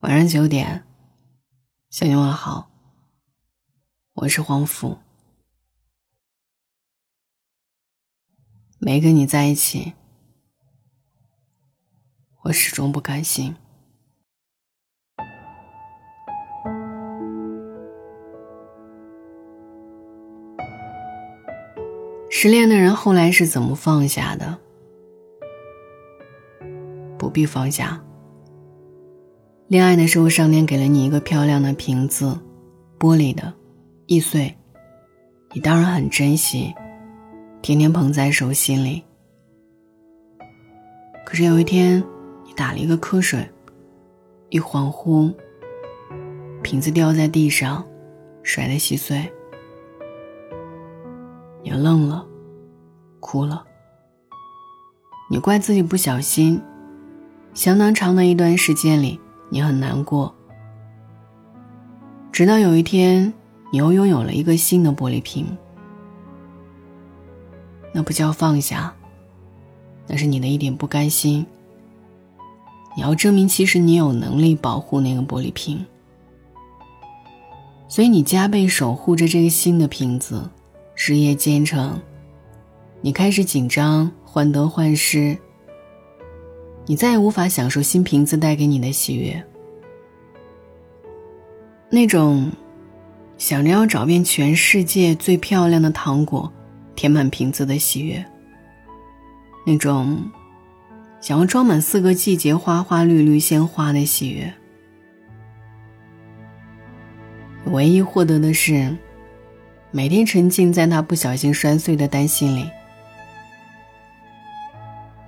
晚上九点，向你问好。我是黄甫，没跟你在一起，我始终不甘心。失恋的人后来是怎么放下的？不必放下。恋爱的时候，上天给了你一个漂亮的瓶子，玻璃的，易碎，你当然很珍惜，天天捧在手心里。可是有一天，你打了一个瞌睡，一恍惚，瓶子掉在地上，摔得稀碎，你愣了，哭了。你怪自己不小心，相当长的一段时间里。你很难过，直到有一天，你又拥有了一个新的玻璃瓶。那不叫放下，那是你的一点不甘心。你要证明，其实你有能力保护那个玻璃瓶，所以你加倍守护着这个新的瓶子，日夜兼程。你开始紧张，患得患失。你再也无法享受新瓶子带给你的喜悦，那种想着要找遍全世界最漂亮的糖果，填满瓶子的喜悦，那种想要装满四个季节花花绿绿鲜花的喜悦，唯一获得的是每天沉浸在那不小心摔碎的担心里。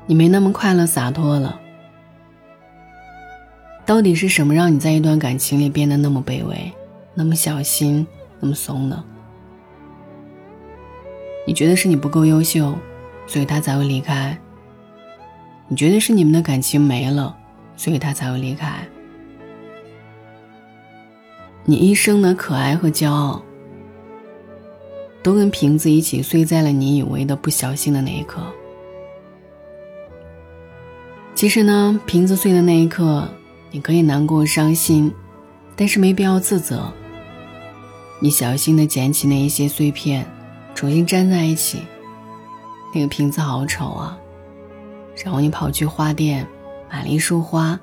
你没那么快乐洒脱了。到底是什么让你在一段感情里变得那么卑微，那么小心，那么怂呢？你觉得是你不够优秀，所以他才会离开。你觉得是你们的感情没了，所以他才会离开。你一生的可爱和骄傲，都跟瓶子一起碎在了你以为的不小心的那一刻。其实呢，瓶子碎的那一刻，你可以难过、伤心，但是没必要自责。你小心的捡起那一些碎片，重新粘在一起。那个瓶子好丑啊！然后你跑去花店买了一束花。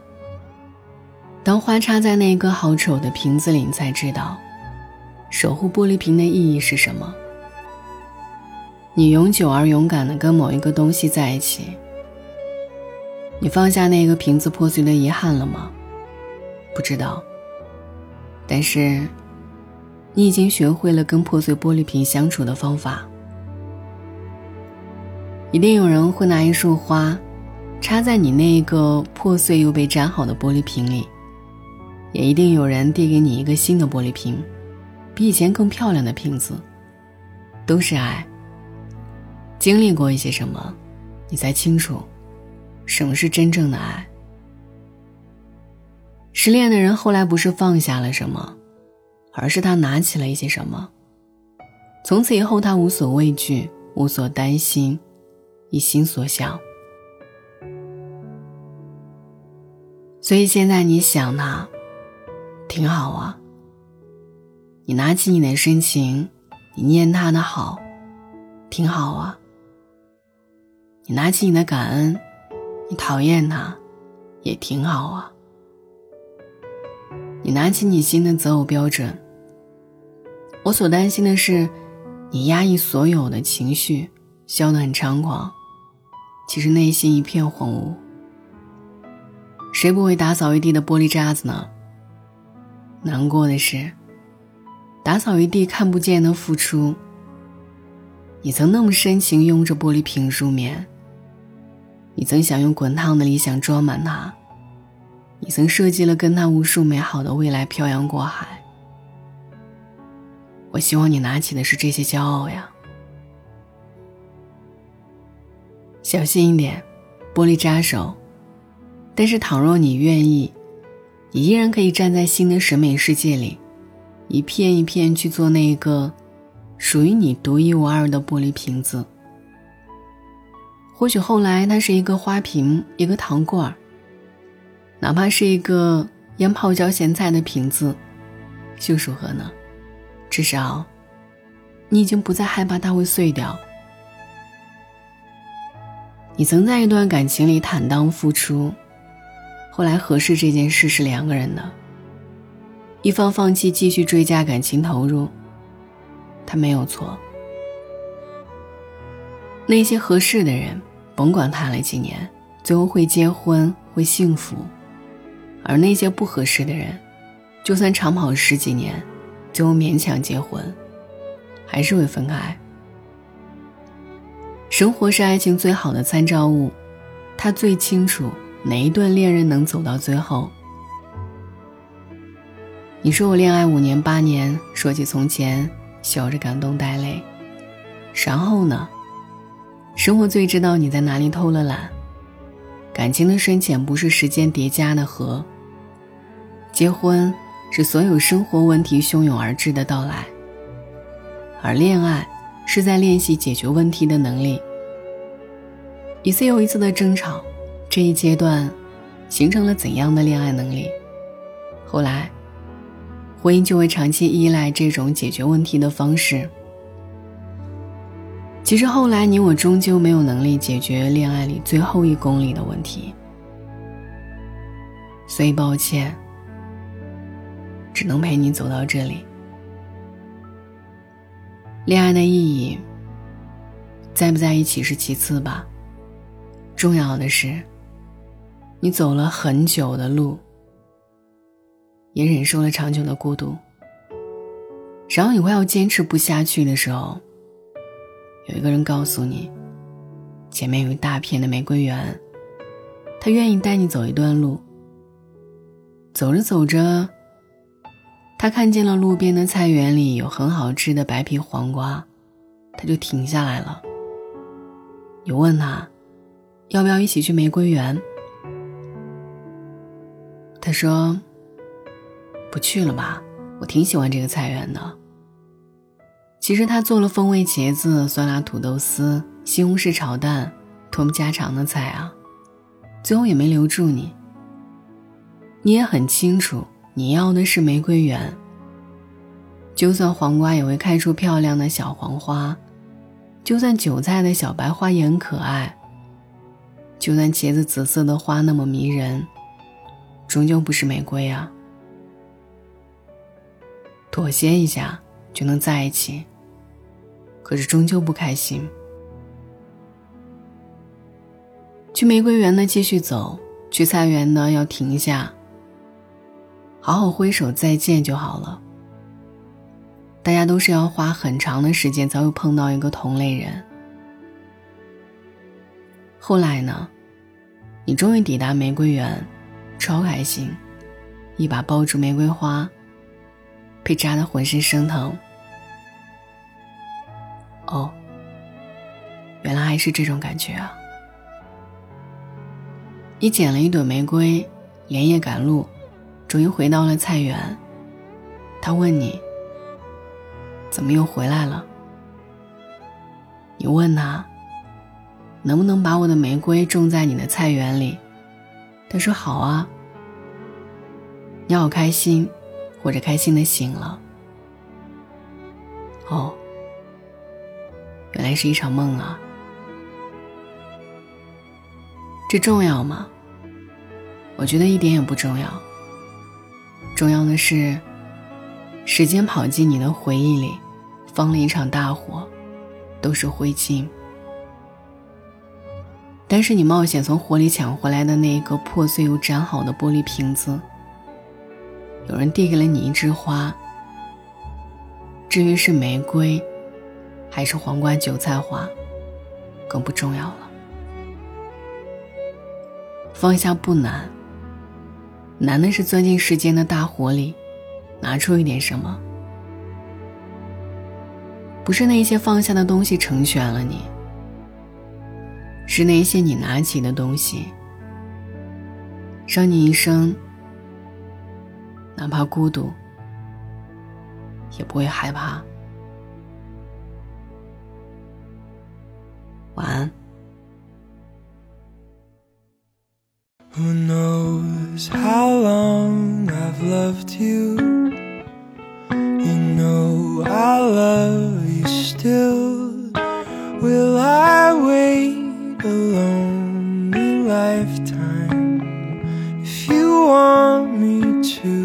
当花插在那一个好丑的瓶子里，你才知道，守护玻璃瓶的意义是什么。你永久而勇敢的跟某一个东西在一起。你放下那个瓶子破碎的遗憾了吗？不知道。但是，你已经学会了跟破碎玻璃瓶相处的方法。一定有人会拿一束花，插在你那一个破碎又被粘好的玻璃瓶里，也一定有人递给你一个新的玻璃瓶，比以前更漂亮的瓶子。都是爱。经历过一些什么，你才清楚。什么是真正的爱？失恋的人后来不是放下了什么，而是他拿起了一些什么。从此以后，他无所畏惧，无所担心，一心所向。所以现在你想他，挺好啊。你拿起你的深情，你念他的好，挺好啊。你拿起你的感恩。你讨厌他，也挺好啊。你拿起你新的择偶标准。我所担心的是，你压抑所有的情绪，笑得很猖狂，其实内心一片荒芜。谁不会打扫一地的玻璃渣子呢？难过的是，打扫一地看不见的付出。你曾那么深情拥着玻璃瓶入眠。你曾想用滚烫的理想装满它，你曾设计了跟他无数美好的未来漂洋过海。我希望你拿起的是这些骄傲呀，小心一点，玻璃扎手。但是倘若你愿意，你依然可以站在新的审美世界里，一片一片去做那一个属于你独一无二的玻璃瓶子。或许后来它是一个花瓶，一个糖罐儿，哪怕是一个腌泡椒咸菜的瓶子，又如何呢？至少，你已经不再害怕它会碎掉。你曾在一段感情里坦荡付出，后来合适这件事是两个人的，一方放弃继续追加感情投入，他没有错。那些合适的人，甭管谈了几年，最后会结婚，会幸福；而那些不合适的人，就算长跑十几年，最后勉强结婚，还是会分开。生活是爱情最好的参照物，他最清楚哪一段恋人能走到最后。你说我恋爱五年八年，说起从前，笑着感动带泪，然后呢？生活最知道你在哪里偷了懒。感情的深浅不是时间叠加的河。结婚是所有生活问题汹涌而至的到来，而恋爱是在练习解决问题的能力。一次又一次的争吵，这一阶段形成了怎样的恋爱能力？后来，婚姻就会长期依赖这种解决问题的方式。其实后来你我终究没有能力解决恋爱里最后一公里的问题，所以抱歉，只能陪你走到这里。恋爱的意义，在不在一起是其次吧，重要的是，你走了很久的路，也忍受了长久的孤独，然后你快要坚持不下去的时候。有一个人告诉你，前面有一大片的玫瑰园，他愿意带你走一段路。走着走着，他看见了路边的菜园里有很好吃的白皮黄瓜，他就停下来了。你问他，要不要一起去玫瑰园？他说：“不去了吧，我挺喜欢这个菜园的。”其实他做了风味茄子、酸辣土豆丝、西红柿炒蛋，多么家常的菜啊！最后也没留住你。你也很清楚，你要的是玫瑰园。就算黄瓜也会开出漂亮的小黄花，就算韭菜的小白花也很可爱，就算茄子紫色的花那么迷人，终究不是玫瑰啊！妥协一下就能在一起。可是终究不开心。去玫瑰园的继续走，去菜园的要停下，好好挥手再见就好了。大家都是要花很长的时间才会碰到一个同类人。后来呢，你终于抵达玫瑰园，超开心，一把抱住玫瑰花，被扎得浑身生疼。哦，原来还是这种感觉啊！你捡了一朵玫瑰，连夜赶路，终于回到了菜园。他问你：“怎么又回来了？”你问他：“能不能把我的玫瑰种在你的菜园里？”他说：“好啊。”你好开心，或者开心的醒了。哦。原来是一场梦啊！这重要吗？我觉得一点也不重要。重要的是，时间跑进你的回忆里，放了一场大火，都是灰烬。但是你冒险从火里抢回来的那一个破碎又粘好的玻璃瓶子，有人递给了你一枝花。至于是玫瑰。还是黄瓜、韭菜花，更不重要了。放下不难，难的是钻进时间的大火里，拿出一点什么。不是那些放下的东西成全了你，是那些你拿起的东西，让你一生，哪怕孤独，也不会害怕。晚安。lifetime if you want me to.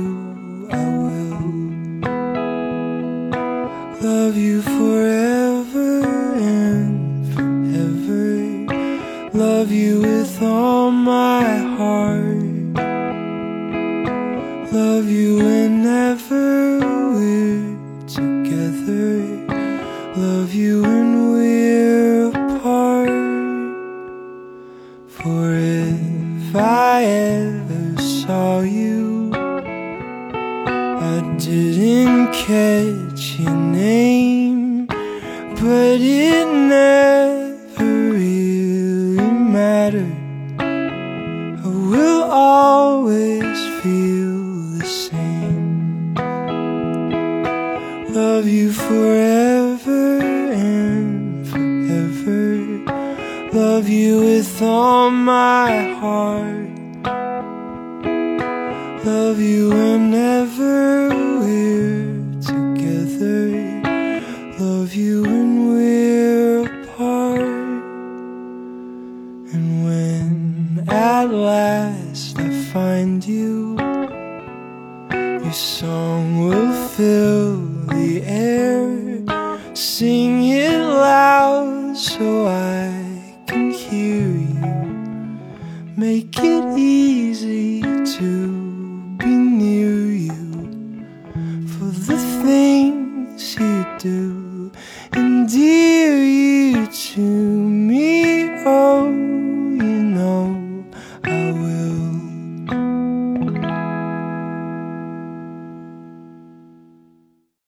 I will always feel the same. Love you forever and forever. Love you with all my heart. Love you. make it easy to